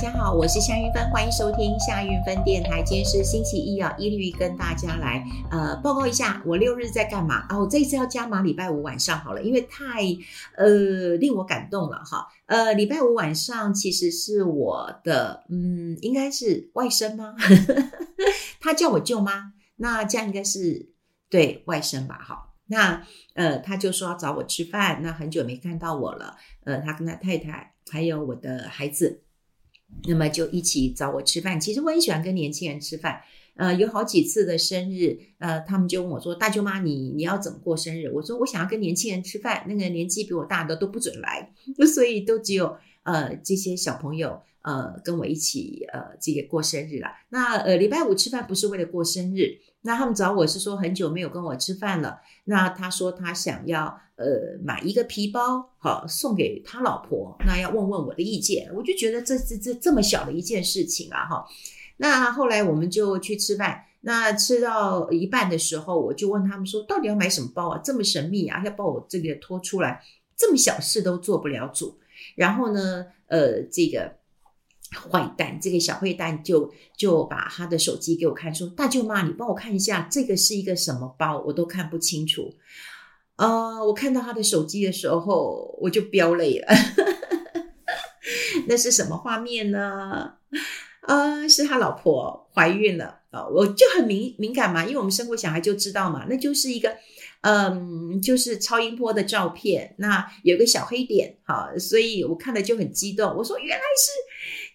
大家好，我是夏云芬，欢迎收听夏云芬电台。今天是星期一啊，一律跟大家来呃报告一下我六日在干嘛啊。我这一次要加码礼拜五晚上好了，因为太呃令我感动了哈。呃，礼拜五晚上其实是我的嗯，应该是外甥吗？他叫我舅妈，那这样应该是对外甥吧？好，那呃他就说要找我吃饭，那很久没看到我了。呃，他跟他太太还有我的孩子。那么就一起找我吃饭。其实我很喜欢跟年轻人吃饭。呃，有好几次的生日，呃，他们就问我说：“大舅妈，你你要怎么过生日？”我说：“我想要跟年轻人吃饭，那个年纪比我大的都不准来，所以都只有呃这些小朋友呃跟我一起呃这个过生日了。那呃礼拜五吃饭不是为了过生日。”那他们找我是说很久没有跟我吃饭了。那他说他想要呃买一个皮包，好送给他老婆。那要问问我的意见，我就觉得这这这这么小的一件事情啊哈。那后来我们就去吃饭。那吃到一半的时候，我就问他们说，到底要买什么包啊？这么神秘啊，要把我这个拖出来，这么小事都做不了主。然后呢，呃，这个。坏蛋，这个小坏蛋就就把他的手机给我看，说：“大舅妈，你帮我看一下，这个是一个什么包？我都看不清楚。”呃，我看到他的手机的时候，我就飙泪了。那是什么画面呢？呃，是他老婆怀孕了啊，我就很敏敏感嘛，因为我们生过小孩就知道嘛，那就是一个嗯，就是超音波的照片，那有个小黑点，好，所以我看了就很激动。我说：“原来是。”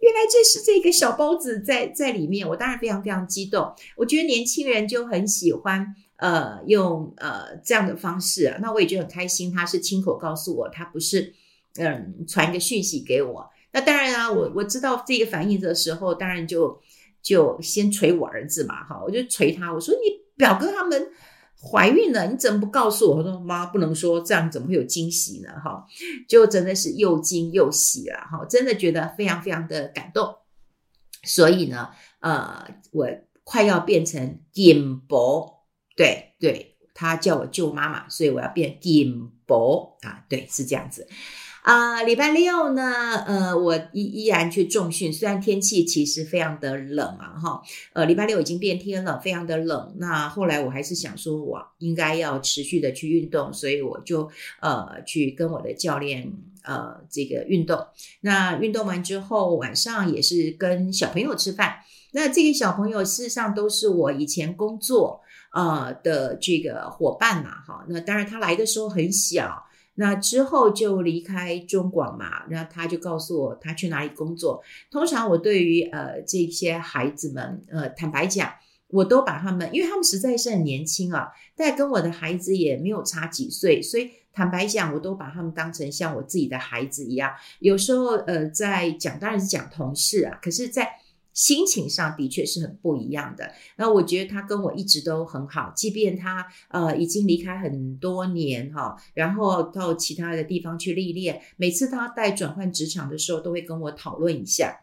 原来这是这个小包子在在里面，我当然非常非常激动。我觉得年轻人就很喜欢呃用呃这样的方式啊，那我也觉得很开心。他是亲口告诉我，他不是嗯传一个讯息给我。那当然啊，我我知道这个反应的时候，当然就就先捶我儿子嘛，哈，我就捶他，我说你表哥他们。怀孕了，你怎么不告诉我？我说妈不能说，这样怎么会有惊喜呢？哈，就真的是又惊又喜了哈，真的觉得非常非常的感动。所以呢，呃，我快要变成金箔，对对，他叫我舅妈妈，所以我要变金箔啊，对，是这样子。啊、礼拜六呢，呃，我依依然去重训，虽然天气其实非常的冷啊，哈，呃，礼拜六已经变天了，非常的冷。那后来我还是想说，我应该要持续的去运动，所以我就呃去跟我的教练呃这个运动。那运动完之后，晚上也是跟小朋友吃饭。那这个小朋友事实上都是我以前工作呃的这个伙伴嘛，哈。那当然他来的时候很小。那之后就离开中广嘛，那他就告诉我他去哪里工作。通常我对于呃这些孩子们，呃坦白讲，我都把他们，因为他们实在是很年轻啊，但跟我的孩子也没有差几岁，所以坦白讲，我都把他们当成像我自己的孩子一样。有时候呃在讲，当然是讲同事啊，可是，在心情上的确是很不一样的。那我觉得他跟我一直都很好，即便他呃已经离开很多年哈，然后到其他的地方去历练。每次他带转换职场的时候，都会跟我讨论一下。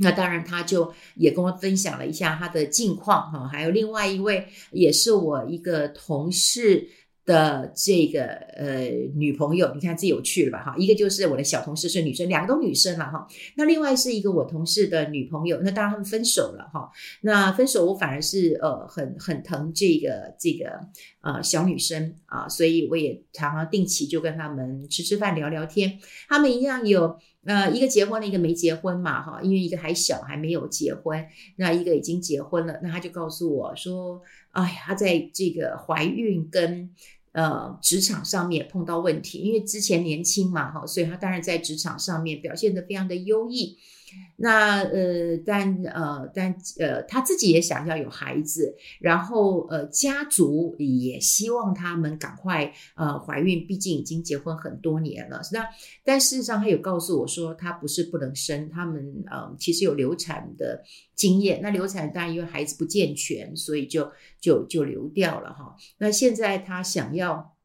那当然，他就也跟我分享了一下他的近况哈。还有另外一位也是我一个同事。的这个呃女朋友，你看这有趣了吧哈？一个就是我的小同事是女生，两个都女生了哈。那另外是一个我同事的女朋友，那当然他们分手了哈。那分手我反而是呃很很疼这个这个呃小女生啊，所以我也常常定期就跟他们吃吃饭聊聊天。他们一样有呃一个结婚了，一个没结婚嘛哈，因为一个还小还没有结婚，那一个已经结婚了，那他就告诉我说，哎呀，他在这个怀孕跟呃，职场上面碰到问题，因为之前年轻嘛，哈，所以他当然在职场上面表现得非常的优异。那呃，但呃，但呃，他自己也想要有孩子，然后呃，家族也希望他们赶快呃怀孕，毕竟已经结婚很多年了。那但事实上，他有告诉我说，他不是不能生，他们呃其实有流产的经验。那流产当然因为孩子不健全，所以就就就流掉了哈。那现在他想要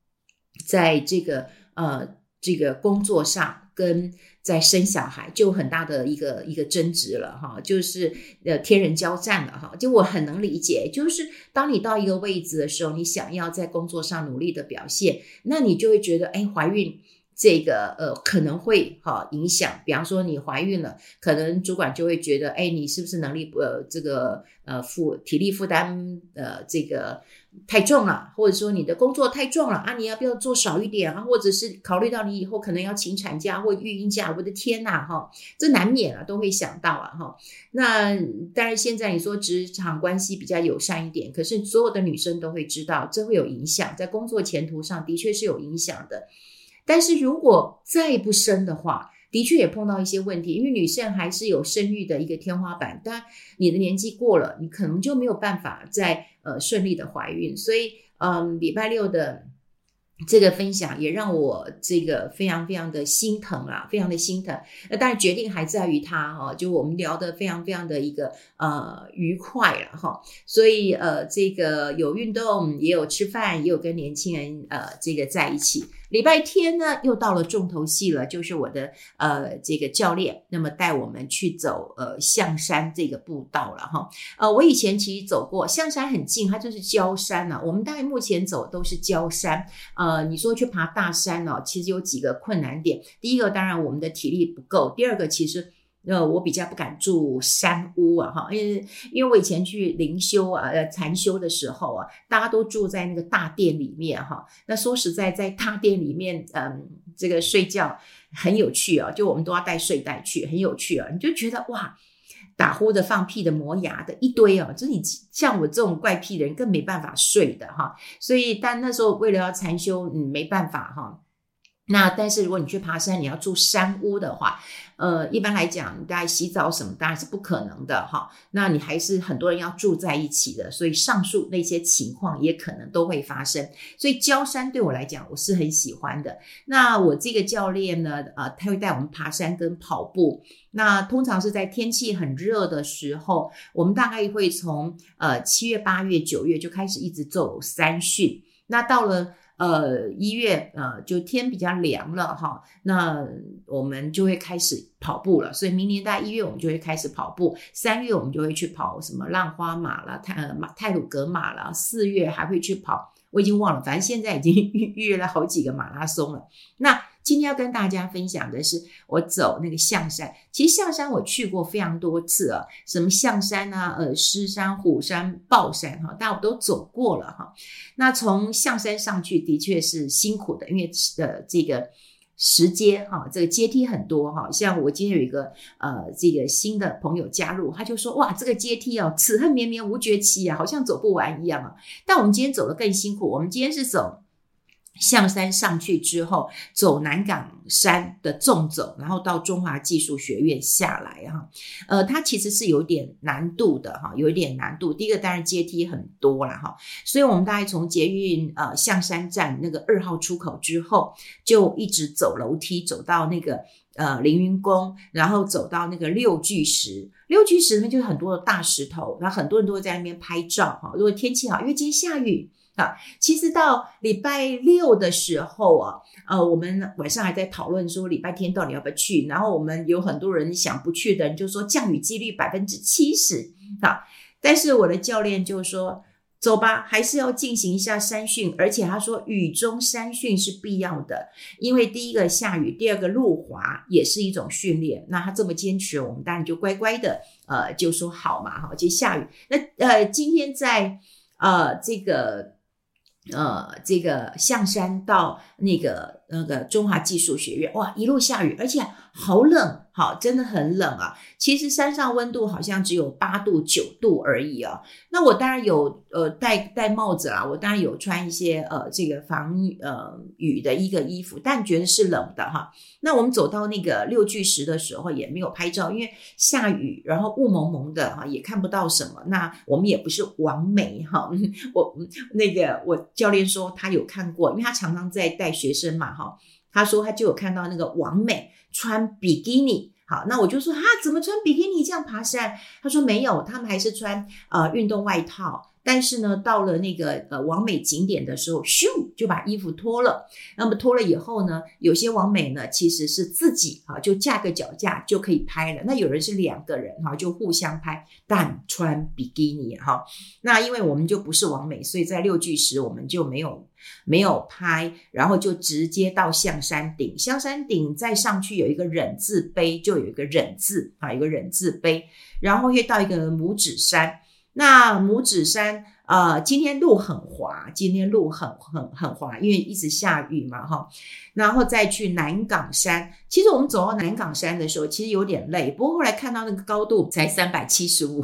在这个呃这个工作上跟。在生小孩就很大的一个一个争执了哈，就是呃天人交战了哈。就我很能理解，就是当你到一个位置的时候，你想要在工作上努力的表现，那你就会觉得，哎，怀孕这个呃可能会哈影响。比方说你怀孕了，可能主管就会觉得，哎，你是不是能力呃这个呃负体力负担呃这个。太重了，或者说你的工作太重了啊，你要不要做少一点啊？或者是考虑到你以后可能要请产假或育婴假，我的天呐，哈，这难免啊，都会想到啊，哈。那当然，现在你说职场关系比较友善一点，可是所有的女生都会知道，这会有影响，在工作前途上的确是有影响的。但是如果再不生的话，的确也碰到一些问题，因为女性还是有生育的一个天花板，但你的年纪过了，你可能就没有办法再呃顺利的怀孕，所以嗯，礼拜六的。这个分享也让我这个非常非常的心疼啊，非常的心疼。那当然决定还在于他哈，就我们聊得非常非常的一个呃愉快了哈。所以呃这个有运动，也有吃饭，也有跟年轻人呃这个在一起。礼拜天呢又到了重头戏了，就是我的呃这个教练，那么带我们去走呃象山这个步道了哈。呃我以前其实走过象山很近，它就是焦山啊。我们大概目前走都是焦山呃。呃，你说去爬大山哦，其实有几个困难点。第一个，当然我们的体力不够；第二个，其实呃，我比较不敢住山屋啊，哈，因为因为我以前去灵修啊、呃禅修的时候啊，大家都住在那个大殿里面哈。那说实在，在大殿里面，嗯，这个睡觉很有趣啊，就我们都要带睡袋去，很有趣啊，你就觉得哇。打呼的、放屁的、磨牙的一堆哦，就是你像我这种怪癖的人更没办法睡的哈。所以，但那时候为了要禅修，嗯，没办法哈。那但是如果你去爬山，你要住山屋的话，呃，一般来讲，大家洗澡什么当然是不可能的哈。那你还是很多人要住在一起的，所以上述那些情况也可能都会发生。所以郊山对我来讲，我是很喜欢的。那我这个教练呢，呃，他会带我们爬山跟跑步。那通常是在天气很热的时候，我们大概会从呃七月、八月、九月就开始一直走山训。那到了。呃，一月呃，就天比较凉了哈，那我们就会开始跑步了。所以明年大概一月我们就会开始跑步，三月我们就会去跑什么浪花马了、泰呃马泰鲁格马了，四月还会去跑，我已经忘了，反正现在已经 预约了好几个马拉松了。那今天要跟大家分享的是，我走那个象山。其实象山我去过非常多次啊，什么象山啊、呃狮山、虎山、豹山哈，大家我都走过了哈。那从象山上去的确是辛苦的，因为呃这个石阶哈，这个阶梯很多哈。像我今天有一个呃这个新的朋友加入，他就说哇，这个阶梯哦，此恨绵绵无绝期啊，好像走不完一样啊。但我们今天走得更辛苦，我们今天是走。象山上去之后，走南港山的纵走，然后到中华技术学院下来哈，呃，它其实是有点难度的哈，有一点难度。第一个当然阶梯很多了哈，所以我们大概从捷运呃象山站那个二号出口之后，就一直走楼梯走到那个呃凌云宫，然后走到那个六巨石，六巨石里面就是很多的大石头，然后很多人都会在那边拍照哈。如果天气好，因为今天下雨。啊，其实到礼拜六的时候啊，呃，我们晚上还在讨论说礼拜天到底要不要去。然后我们有很多人想不去的人就说降雨几率百分之七十啊。但是我的教练就说走吧，还是要进行一下山训。而且他说雨中山训是必要的，因为第一个下雨，第二个路滑也是一种训练。那他这么坚持，我们当然就乖乖的呃就说好嘛，哈，就下雨。那呃今天在呃这个。呃，这个象山到那个那个中华技术学院，哇，一路下雨，而且好冷。好，真的很冷啊！其实山上温度好像只有八度九度而已啊。那我当然有呃戴戴帽子啦，我当然有穿一些呃这个防呃雨的一个衣服，但觉得是冷的哈。那我们走到那个六巨石的时候也没有拍照，因为下雨，然后雾蒙蒙的哈，也看不到什么。那我们也不是完美哈，我那个我教练说他有看过，因为他常常在带学生嘛哈。他说他就有看到那个完美。穿比基尼，好，那我就说啊，怎么穿比基尼这样爬山？他说没有，他们还是穿呃运动外套，但是呢，到了那个呃王美景点的时候，咻就把衣服脱了。那么脱了以后呢，有些王美呢其实是自己啊就架个脚架就可以拍了。那有人是两个人哈，就互相拍，但穿比基尼哈。那因为我们就不是王美，所以在六巨石我们就没有没有拍，然后就直接到象山顶。象山顶再上去有一个忍字碑，就有一个忍字啊，一个忍字碑，然后又到一个拇指山。那拇指山，呃，今天路很滑，今天路很很很滑，因为一直下雨嘛，哈。然后再去南港山，其实我们走到南港山的时候，其实有点累。不过后来看到那个高度才三百七十五，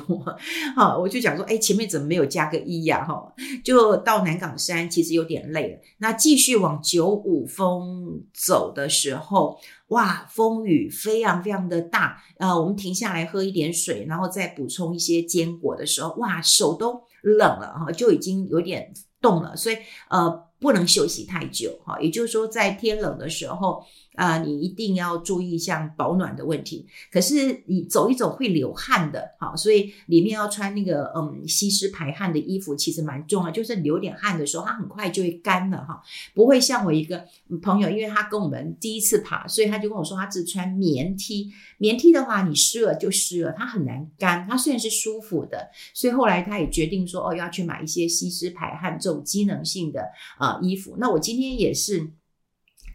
哈，我就讲说，哎，前面怎么没有加个一呀？哈，就到南港山其实有点累了。那继续往九五峰走的时候。哇，风雨非常非常的大，呃，我们停下来喝一点水，然后再补充一些坚果的时候，哇，手都冷了哈，就已经有点冻了，所以呃，不能休息太久哈，也就是说，在天冷的时候。啊、你一定要注意像保暖的问题。可是你走一走会流汗的，好，所以里面要穿那个嗯吸湿排汗的衣服，其实蛮重要。就是流点汗的时候，它很快就会干了哈，不会像我一个朋友，因为他跟我们第一次爬，所以他就跟我说，他只穿棉 T，棉 T 的话你湿了就湿了，它很难干。它虽然是舒服的，所以后来他也决定说，哦，要去买一些吸湿排汗这种机能性的啊、衣服。那我今天也是。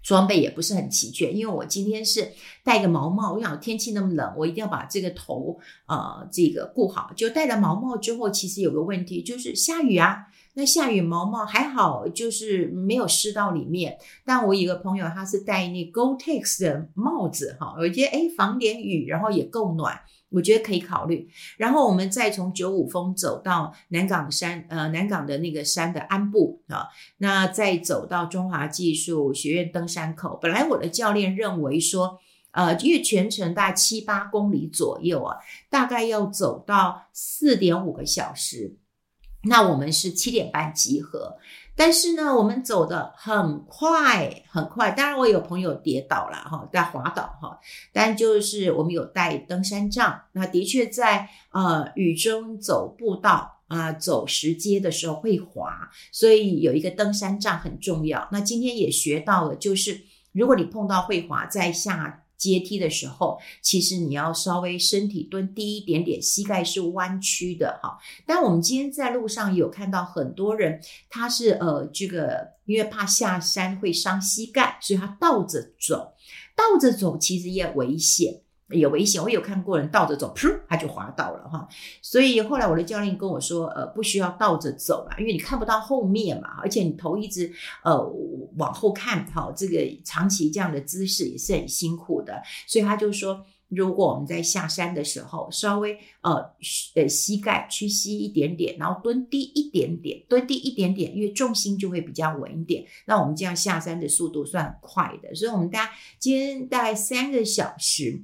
装备也不是很齐全，因为我今天是戴个毛帽，我想天气那么冷，我一定要把这个头呃这个顾好。就戴了毛帽之后，其实有个问题就是下雨啊。那下雨毛帽还好，就是没有湿到里面。但我有个朋友，他是戴那 Go Tex 的帽子哈，我觉得诶防点雨，然后也够暖。我觉得可以考虑，然后我们再从九五峰走到南港山，呃，南港的那个山的鞍部啊，那再走到中华技术学院登山口。本来我的教练认为说，呃，因为全程大概七八公里左右啊，大概要走到四点五个小时，那我们是七点半集合。但是呢，我们走得很快很快。当然，我有朋友跌倒了哈，在滑倒哈。但就是我们有带登山杖，那的确在呃雨中走步道啊、走石阶的时候会滑，所以有一个登山杖很重要。那今天也学到了，就是如果你碰到会滑，在下。阶梯的时候，其实你要稍微身体蹲低一点点，膝盖是弯曲的哈。但我们今天在路上有看到很多人，他是呃这个因为怕下山会伤膝盖，所以他倒着走，倒着走其实也危险。有危险，我有看过人倒着走，噗，他就滑倒了哈。所以后来我的教练跟我说，呃，不需要倒着走啦，因为你看不到后面嘛，而且你头一直呃往后看，哈，这个长期这样的姿势也是很辛苦的。所以他就说，如果我们在下山的时候，稍微呃呃膝盖屈膝一点点，然后蹲低一点点，蹲低一点点，因为重心就会比较稳一点。那我们这样下山的速度算快的。所以我们大家今天大概三个小时。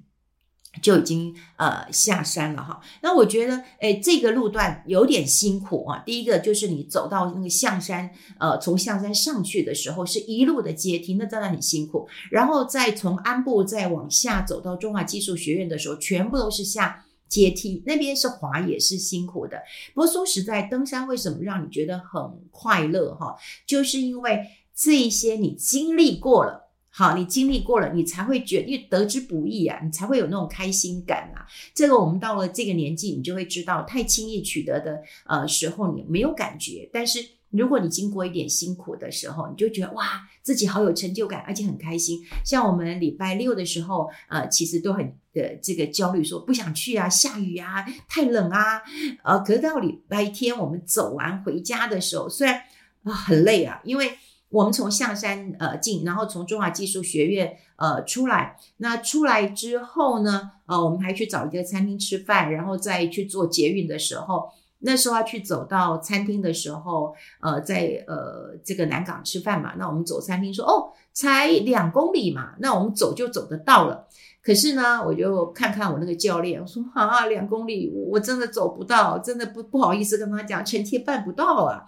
就已经呃下山了哈，那我觉得诶这个路段有点辛苦啊。第一个就是你走到那个象山，呃从象山上去的时候是一路的阶梯，那真的很辛苦。然后再从安部再往下走到中华技术学院的时候，全部都是下阶梯，那边是滑也是辛苦的。不过说实在，登山为什么让你觉得很快乐哈？就是因为这一些你经历过了。好，你经历过了，你才会觉得，因为得之不易啊，你才会有那种开心感啊。这个我们到了这个年纪，你就会知道，太轻易取得的呃时候，你没有感觉。但是如果你经过一点辛苦的时候，你就觉得哇，自己好有成就感，而且很开心。像我们礼拜六的时候，呃，其实都很呃这个焦虑，说不想去啊，下雨啊，太冷啊。呃，可是到礼拜天我们走完回家的时候，虽然啊很累啊，因为。我们从象山呃进，然后从中华技术学院呃出来。那出来之后呢，呃，我们还去找一个餐厅吃饭，然后再去做捷运的时候，那时候要去走到餐厅的时候，呃，在呃这个南港吃饭嘛。那我们走餐厅说哦，才两公里嘛，那我们走就走得到了。可是呢，我就看看我那个教练，我说啊，两公里我真的走不到，真的不不好意思跟他讲，臣妾办不到啊。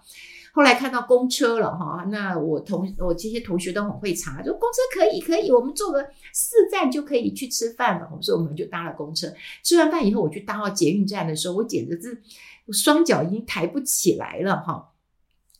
后来看到公车了哈，那我同我这些同学都很会查，就公车可以可以，我们坐个四站就可以去吃饭了。所以我们就搭了公车。吃完饭以后，我去搭到捷运站的时候，我简直是双脚已经抬不起来了哈。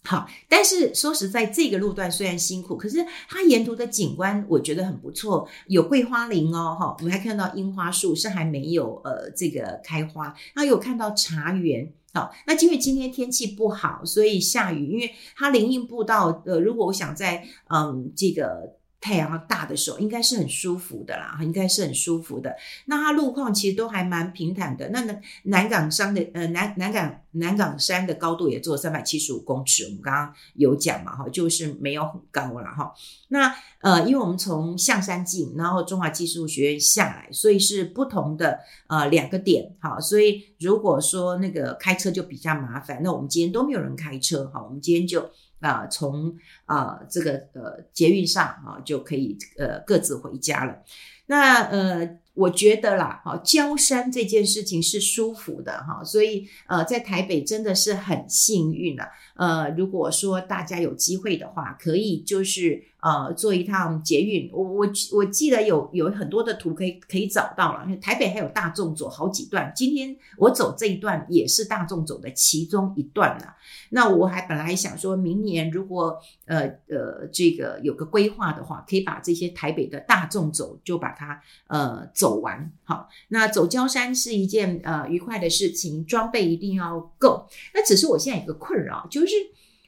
好，但是说实在，这个路段虽然辛苦，可是它沿途的景观我觉得很不错，有桂花林哦，哈，我们还看到樱花树是还没有呃这个开花，然后有看到茶园，好，那因为今天天气不好，所以下雨，因为它林荫步道，呃，如果我想在嗯这个。太阳大的时候，应该是很舒服的啦，应该是很舒服的。那它路况其实都还蛮平坦的。那南南港山的呃南南港南港山的高度也做三百七十五公尺，我们刚刚有讲嘛哈，就是没有很高了哈。那呃，因为我们从象山径，然后中华技术学院下来，所以是不同的呃两个点哈。所以如果说那个开车就比较麻烦，那我们今天都没有人开车哈，我们今天就。啊，从啊这个呃捷运上啊就可以呃各自回家了。那呃，我觉得啦，哈，郊山这件事情是舒服的哈，所以呃，在台北真的是很幸运了。呃，如果说大家有机会的话，可以就是。呃，坐一趟捷运，我我我记得有有很多的图可以可以找到了。台北还有大众走好几段，今天我走这一段也是大众走的其中一段了。那我还本来想说，明年如果呃呃这个有个规划的话，可以把这些台北的大众走就把它呃走完。好，那走焦山是一件呃愉快的事情，装备一定要够。那只是我现在有个困扰，就是。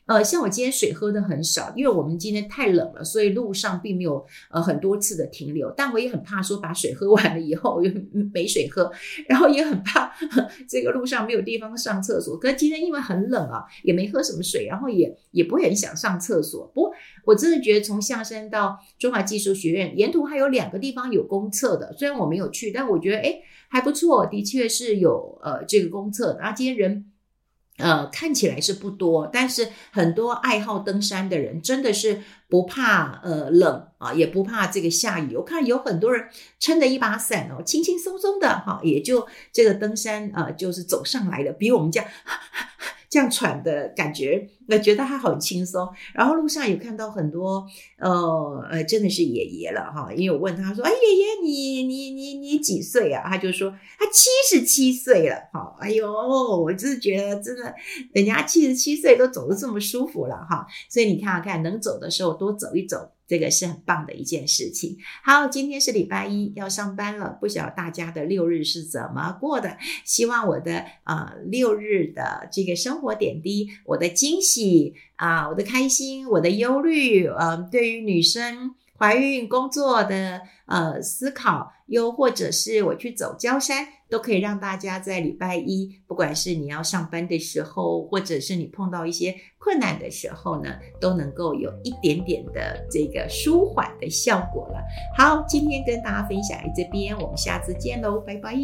呃，像我今天水喝的很少，因为我们今天太冷了，所以路上并没有呃很多次的停留。但我也很怕说把水喝完了以后 又没水喝，然后也很怕这个路上没有地方上厕所。可是今天因为很冷啊，也没喝什么水，然后也也不会很想上厕所。不过我真的觉得从象山到中华技术学院沿途还有两个地方有公厕的，虽然我没有去，但我觉得诶还不错，的确是有呃这个公厕。然后今天人。呃，看起来是不多，但是很多爱好登山的人真的是不怕呃冷啊，也不怕这个下雨。我看有很多人撑着一把伞哦，轻轻松松的哈，也就这个登山啊，就是走上来了，比我们这样。这样喘的感觉，那觉得他很轻松。然后路上有看到很多，呃呃，真的是爷爷了哈。因为我问他说：“哎，爷爷，你你你你几岁啊？”他就说：“他七十七岁了。”哈，哎呦，我就是觉得真的，人家七十七岁都走得这么舒服了哈。所以你看看，能走的时候多走一走。这个是很棒的一件事情。好，今天是礼拜一，要上班了。不晓得大家的六日是怎么过的？希望我的、呃、六日的这个生活点滴，我的惊喜啊、我的开心，我的忧虑，呃，对于女生怀孕工作的呃思考，又或者是我去走郊山。都可以让大家在礼拜一，不管是你要上班的时候，或者是你碰到一些困难的时候呢，都能够有一点点的这个舒缓的效果了。好，今天跟大家分享这边，我们下次见喽，拜拜。